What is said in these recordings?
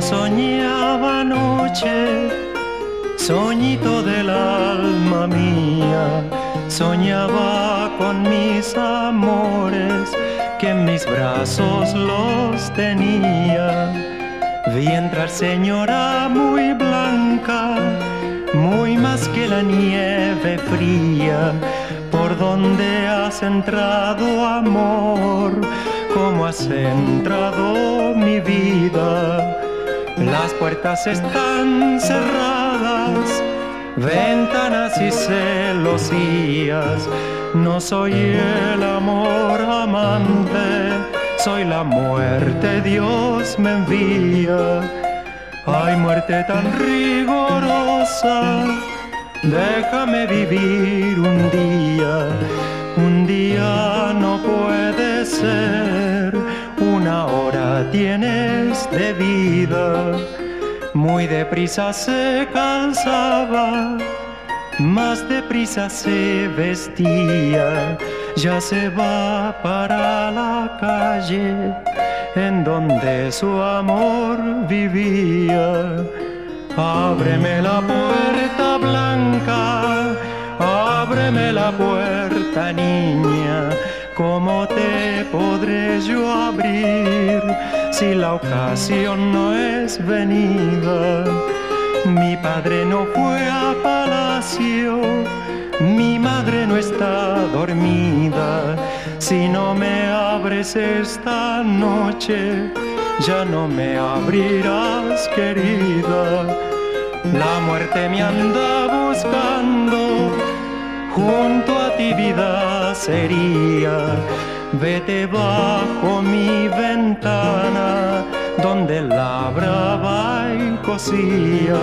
soñaba anoche, soñito del alma mía, soñaba con mis amores, que en mis brazos los tenía. Vi entrar señora muy blanca, muy más que la nieve fría, por donde has entrado amor, como has entrado las puertas están cerradas, ventanas y celosías. No soy el amor amante, soy la muerte, Dios me envía. Ay, muerte tan rigorosa, déjame vivir un día de vida. Muy deprisa se calzaba, más deprisa se vestía. Ya se va para la calle en donde su amor vivía. Ábreme la puerta blanca, ábreme la puerta niña ¿Cómo te podré yo abrir si la ocasión no es venida? Mi padre no fue a palacio, mi madre no está dormida. Si no me abres esta noche, ya no me abrirás, querida. La muerte me anda buscando junto a ti vida sería. Vete bajo mi ventana, donde labraba y cosía.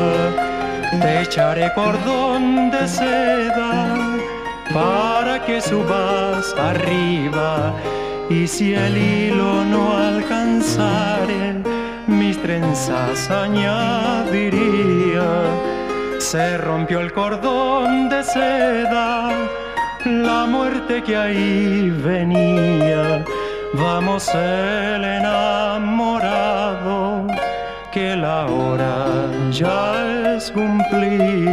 Te echaré cordón de seda para que subas arriba. Y si el hilo no alcanzare, mis trenzas añadiría se rompió el cordón de seda, la muerte que ahí venía. Vamos el enamorado, que la hora ya es cumplida.